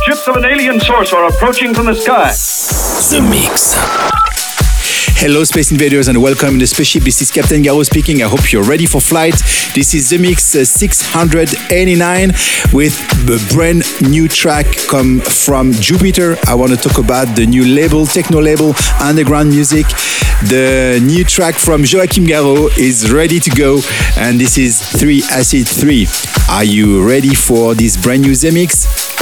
Ships of an alien source are approaching from the sky. The Mix. Hello, Space Invaders, and welcome in the spaceship. This is Captain Garraud speaking. I hope you're ready for flight. This is the mix uh, 689 with the brand new track come from Jupiter. I want to talk about the new label, techno label, underground music. The new track from Joachim Garraud is ready to go, and this is 3 Acid 3. Are you ready for this brand new Zemixx?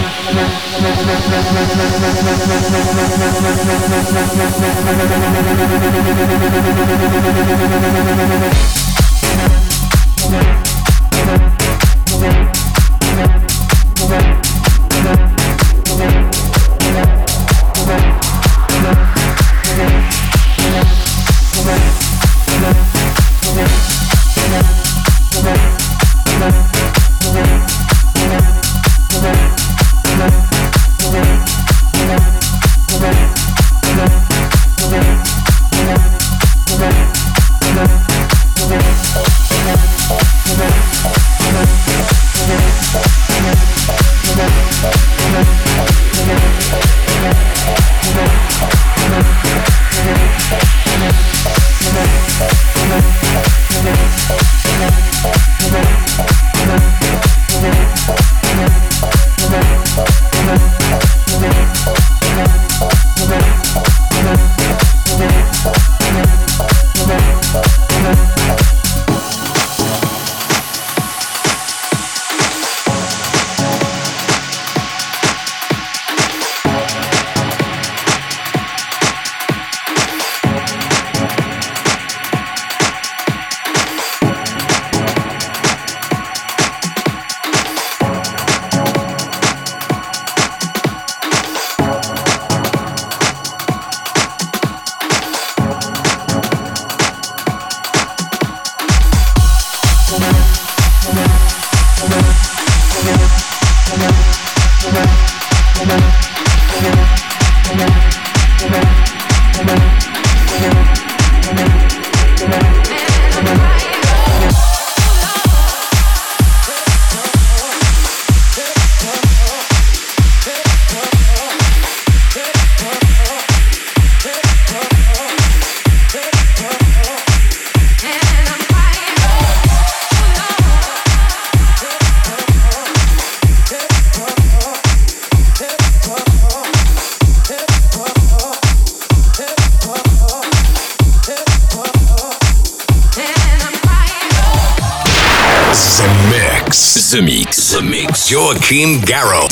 The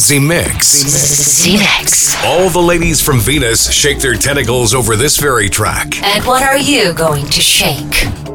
Garraud. The Mix. Z Mix. All the ladies from Venus shake their tentacles over this very track. And what are you going to shake?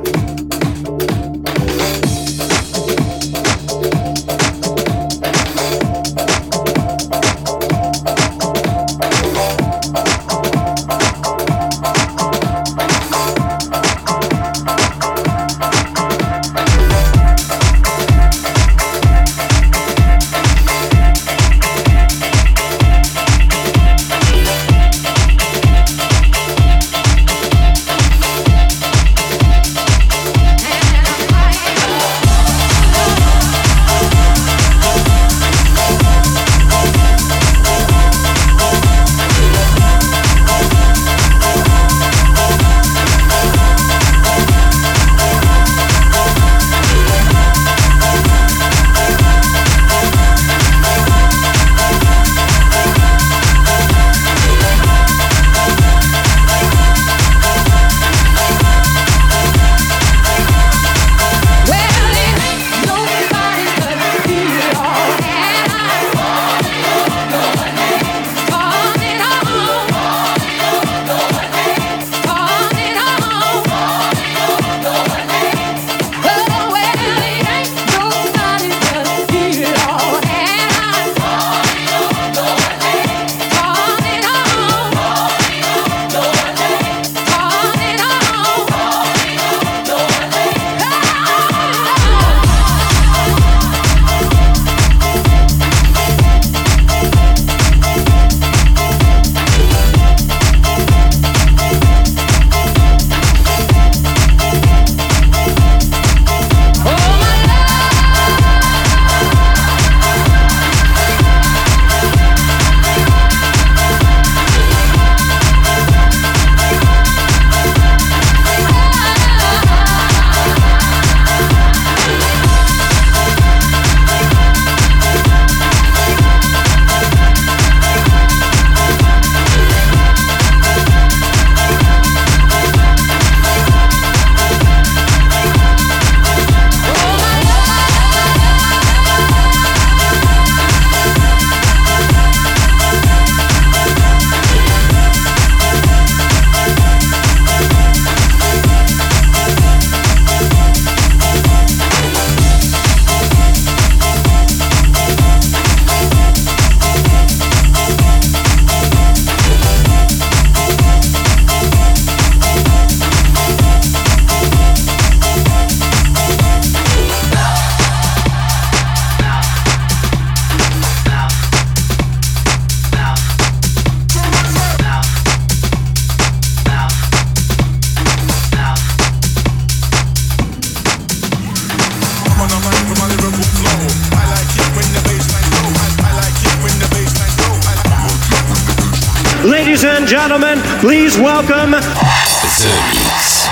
Ladies and gentlemen, please welcome The.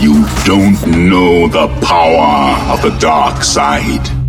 You don't know the power of the dark side.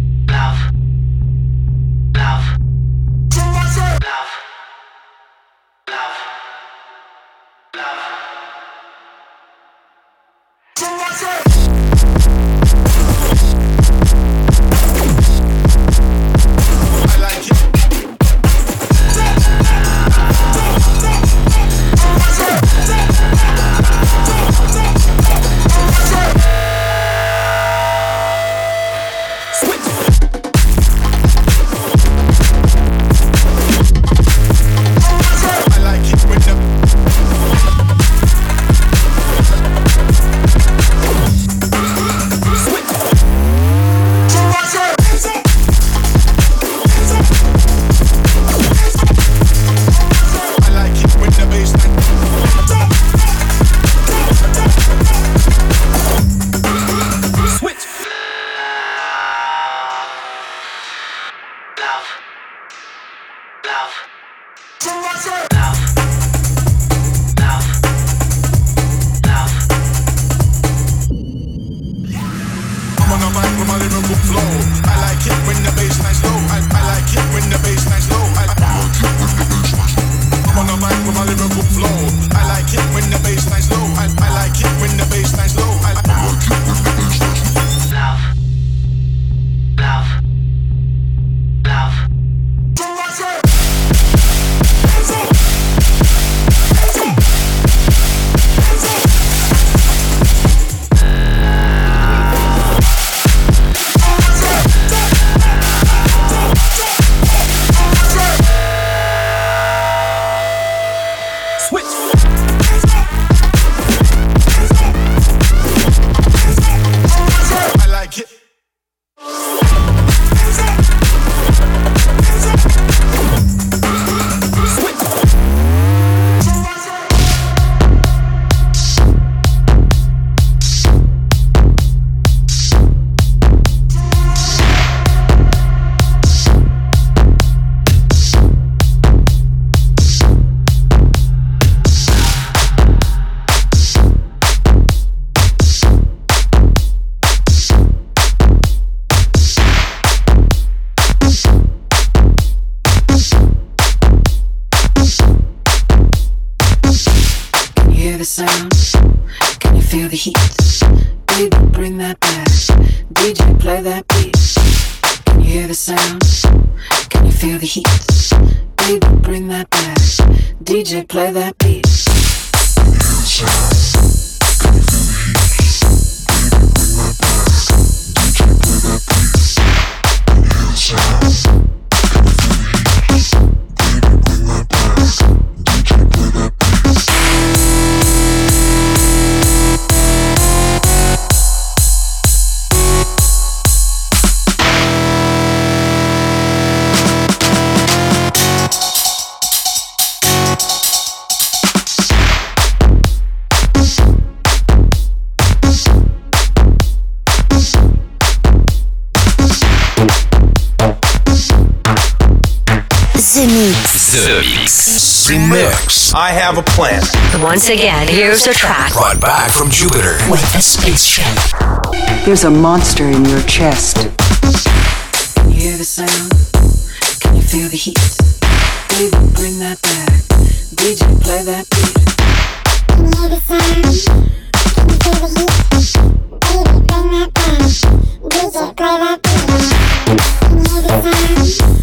I have a plan. Once again, here's a track Brought back from Jupiter. with a spaceship. There's a monster in your chest. Can you hear the sound? Can you feel the heat? Baby, bring that back. DJ, play that beat. Can you hear the sound? Can you feel the heat? Baby, bring that back. DJ, play that beat. Can you hear the sound?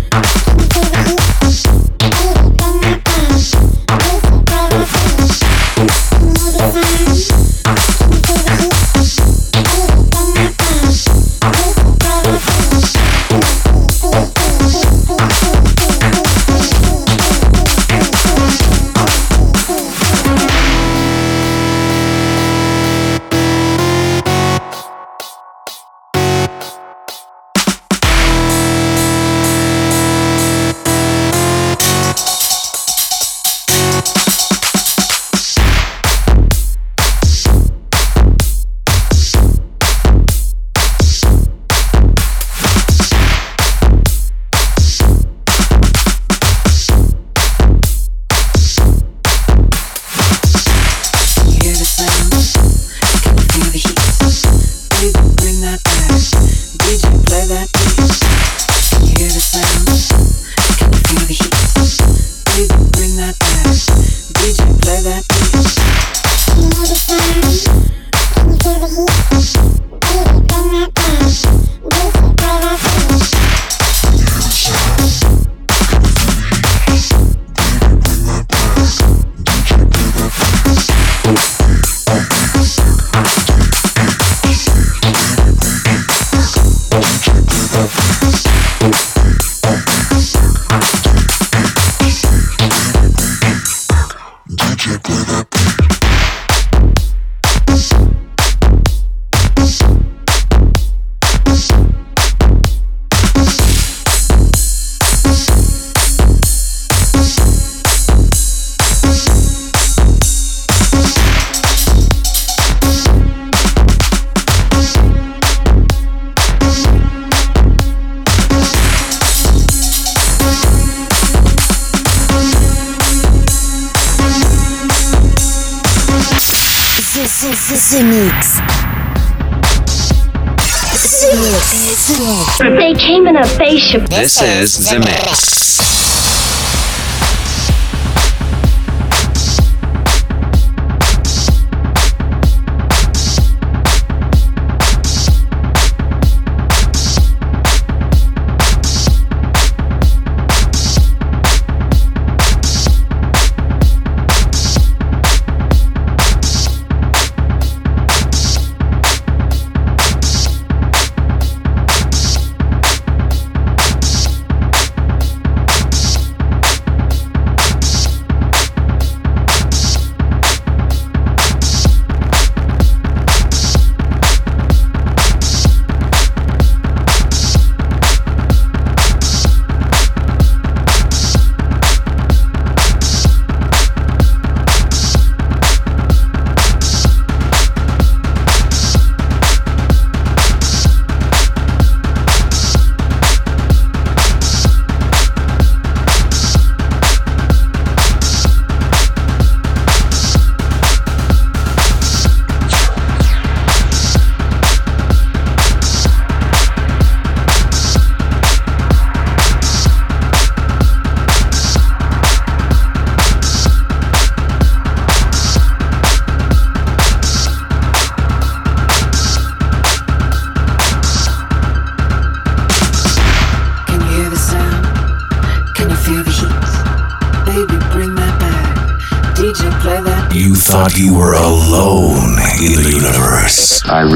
This is The Mix.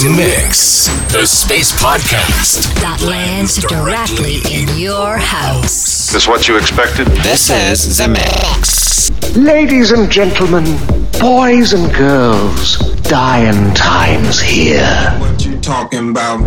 the mix. The Space Podcast that lands directly in your house. This what you expected? This is the mix. Ladies and gentlemen, boys and girls, dying times here. What you talking about?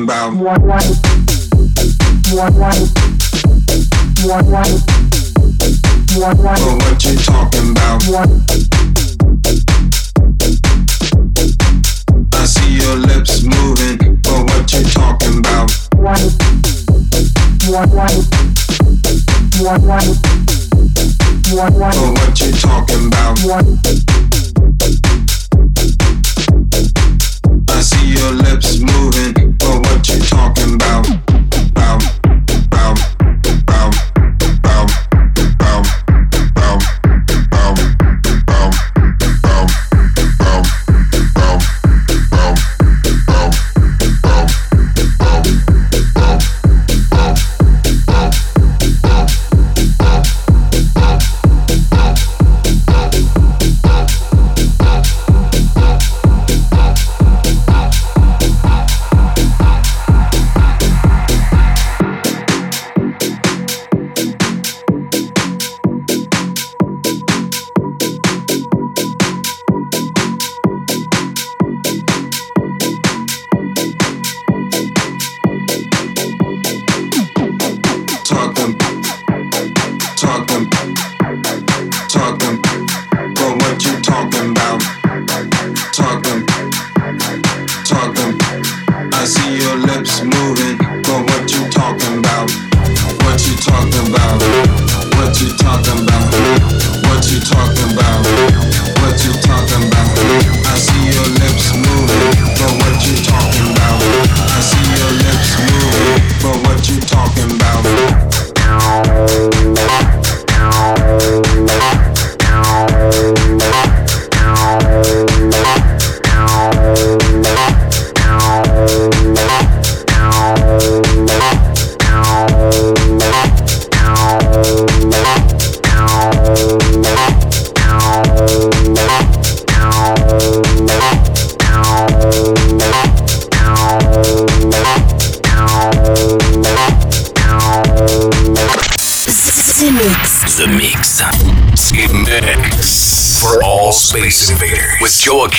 Ocean Bound. Well, what you talking about? I see your lips moving, but well, what you talking about? Well, what you talking about?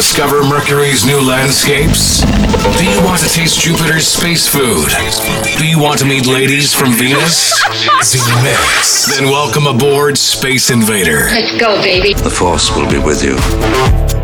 Discover Mercury's new landscapes? Do you want to taste Jupiter's space food? Do you want to meet ladies from Venus? Z-Mix. Then welcome aboard Space Invader. Let's go, baby. The Force will be with you.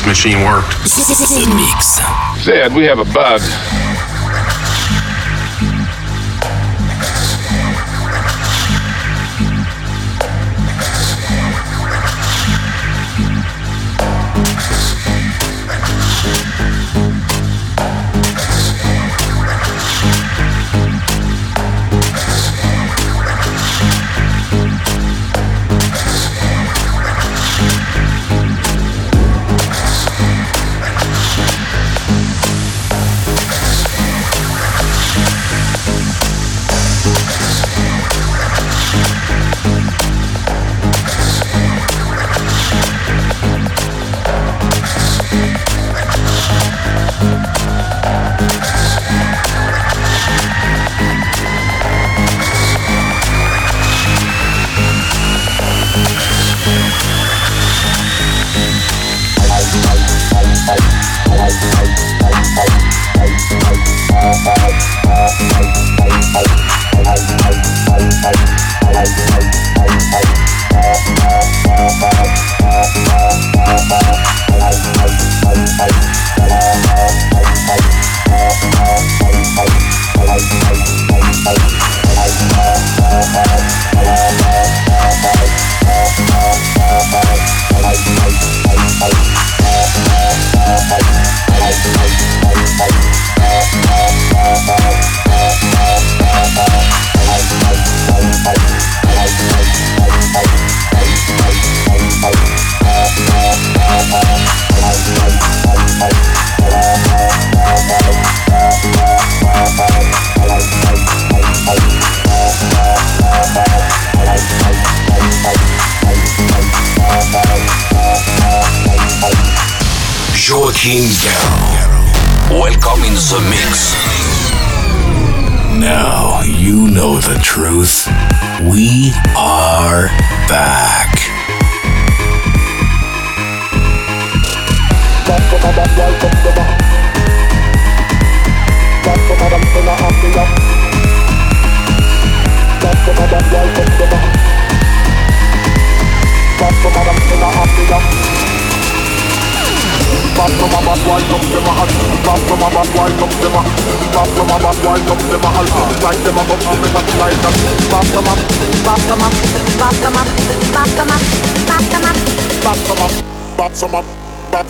This machine worked. The Mix. Zed, we have a bug.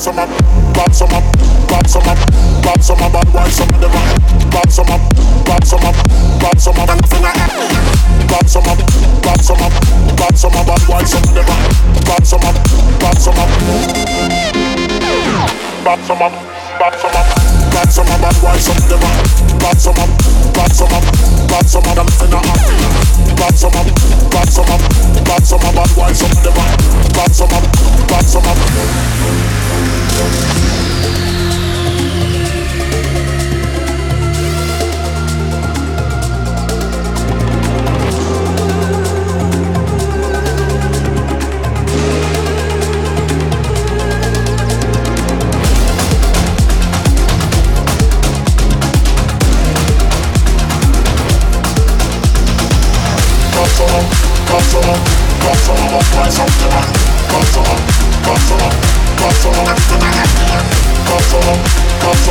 some up. Bad some up, bad some up, bad some up, bad wife some of them up. Bad some up, bad some up, bad some up, and nothing I have. Bad some up, bad some up, bad some up, bad wife some of them up. Bad some up, bad some up. Bad some up, bad some up, bad some up, bad wife some of them up. Bad some up, bad some up, bad some up, and nothing I have. Bad some up, bad some up, bad some up, bad wife some of them up. Bad some up, bad some up. Yeah.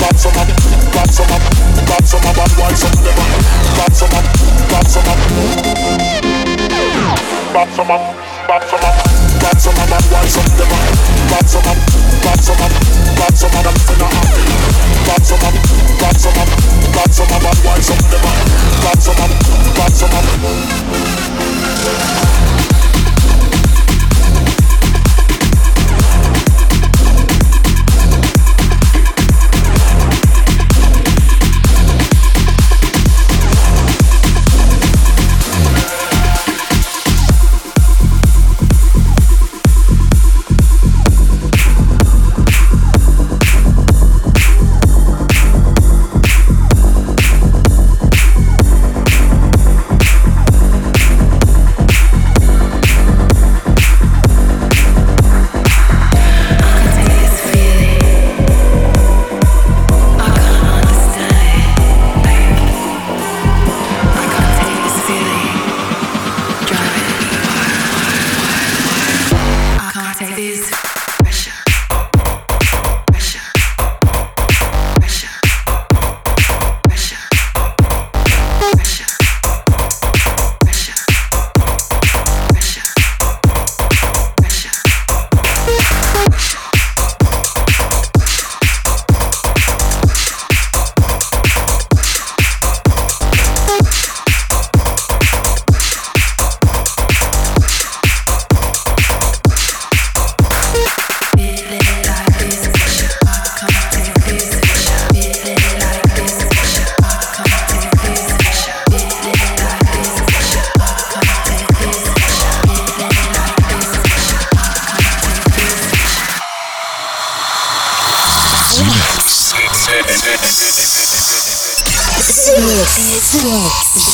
Bop some up, bop some up.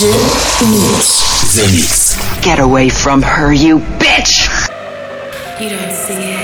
The Mix. Get away from her, you bitch! You don't see it.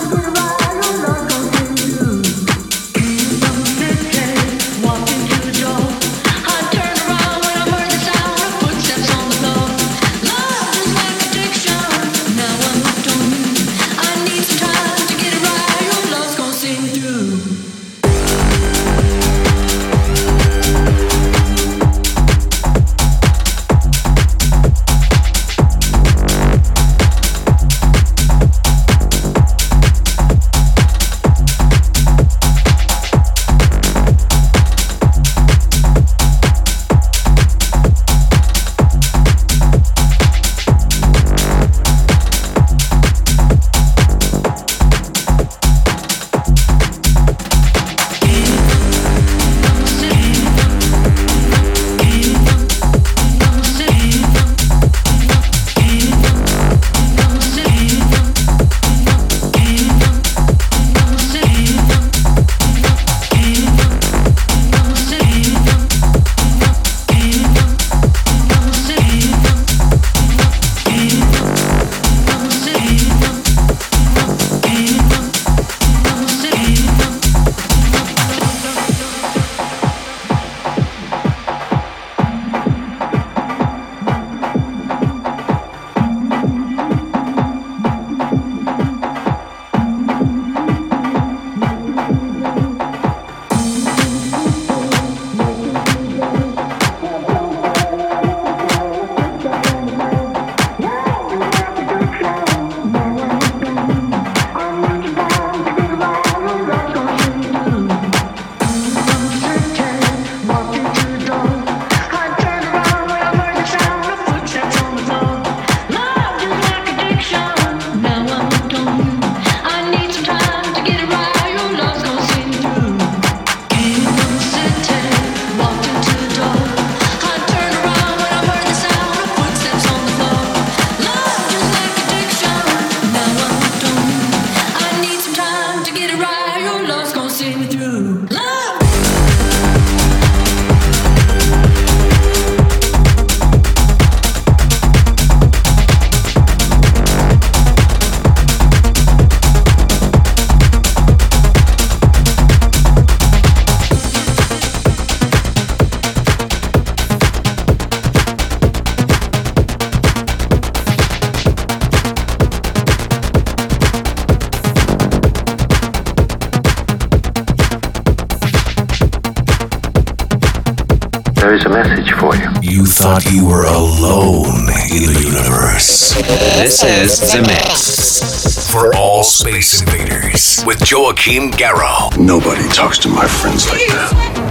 Thought you were alone in the universe. This is Zemixx. For all space invaders with Joachim Garraud. Nobody talks to my friends like that.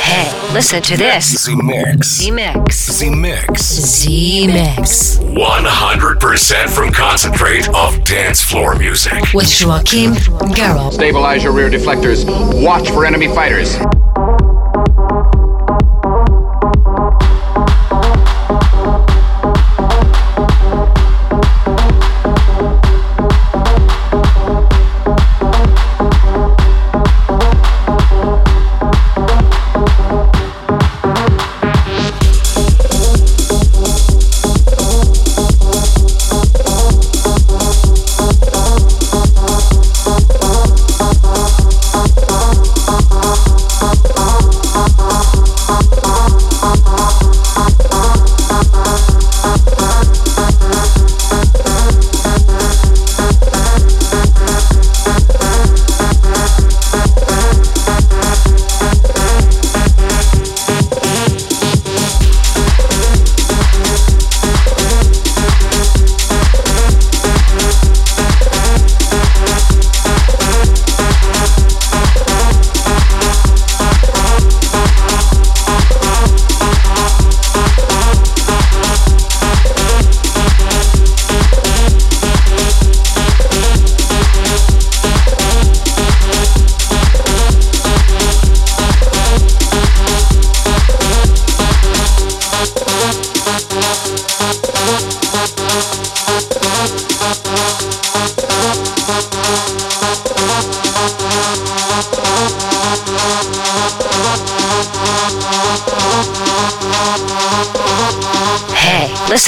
Hey, listen to this. Zemixx. Zemixx. Z Mix. 100% from concentrate of dance floor music. With Joachim Garraud. Stabilize your rear deflectors. Watch for enemy fighters.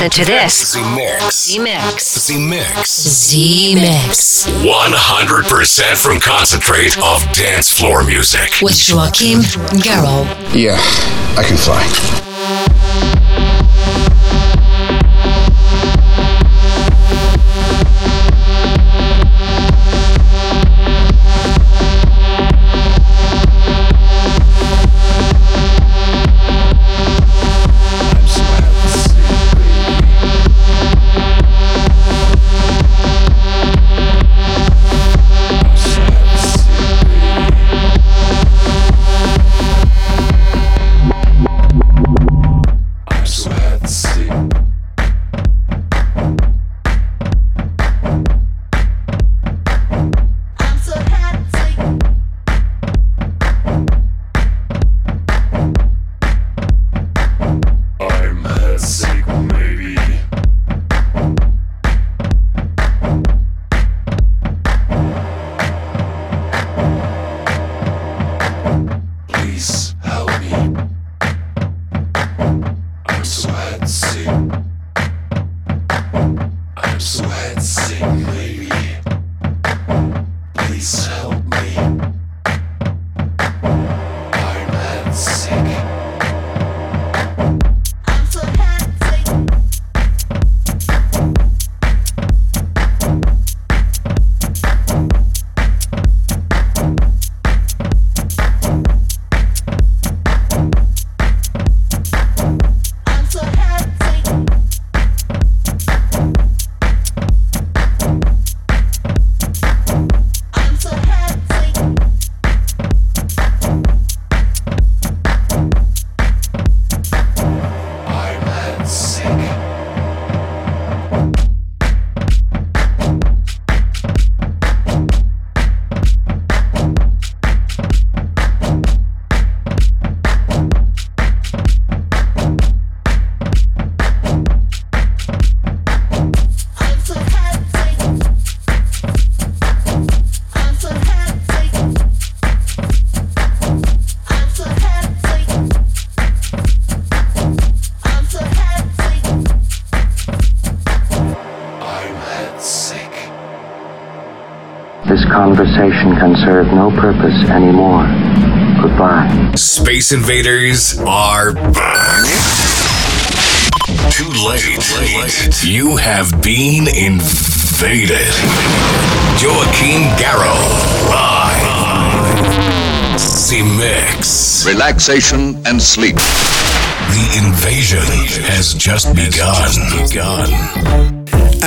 listen to this. Z Mix. Zemixx. Z Mix. Zemixx. 100% from concentrate of dance floor music. With Joachim Garraud. Yeah, I can fly. Serve no purpose anymore. Goodbye. Space Invaders are back. Too late. You have been invaded. Joachim Garraud. Live. Z Mix. Relaxation and sleep. The invasion has just begun. begun.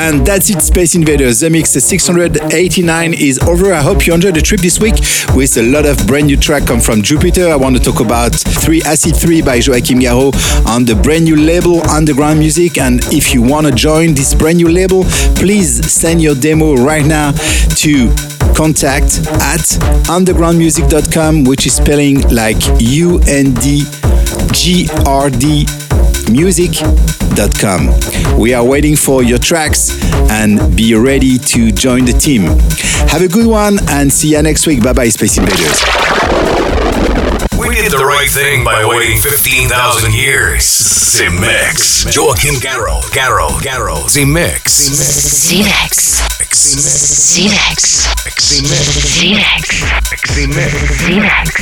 And that's it, Space Invaders. Zemixx 689 is over. I hope you enjoyed the trip this week with a lot of brand new track come from Jupiter. I want to talk about 3 Acid 3 by Joachim Garraud on the brand new label Underground Music. And if you want to join this brand new label, please send your demo right now to contact at undergroundmusic.com, which is spelling like U N D G R D music.com. We are waiting for your tracks and be ready to join the team. Have a good one and see you next week. Bye bye, Space Invaders. We did the right thing by waiting 15,000 years. Z Mix. Joachim Garraud. Garraud. Garraud. Z Mix. Zemixx. Z Mix. Z Mix. Zemixx.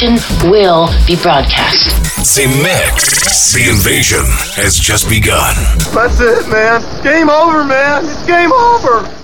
Revolution will be broadcast. Zemixx. The invasion has just begun. That's it, man. Game over, man. It's game over.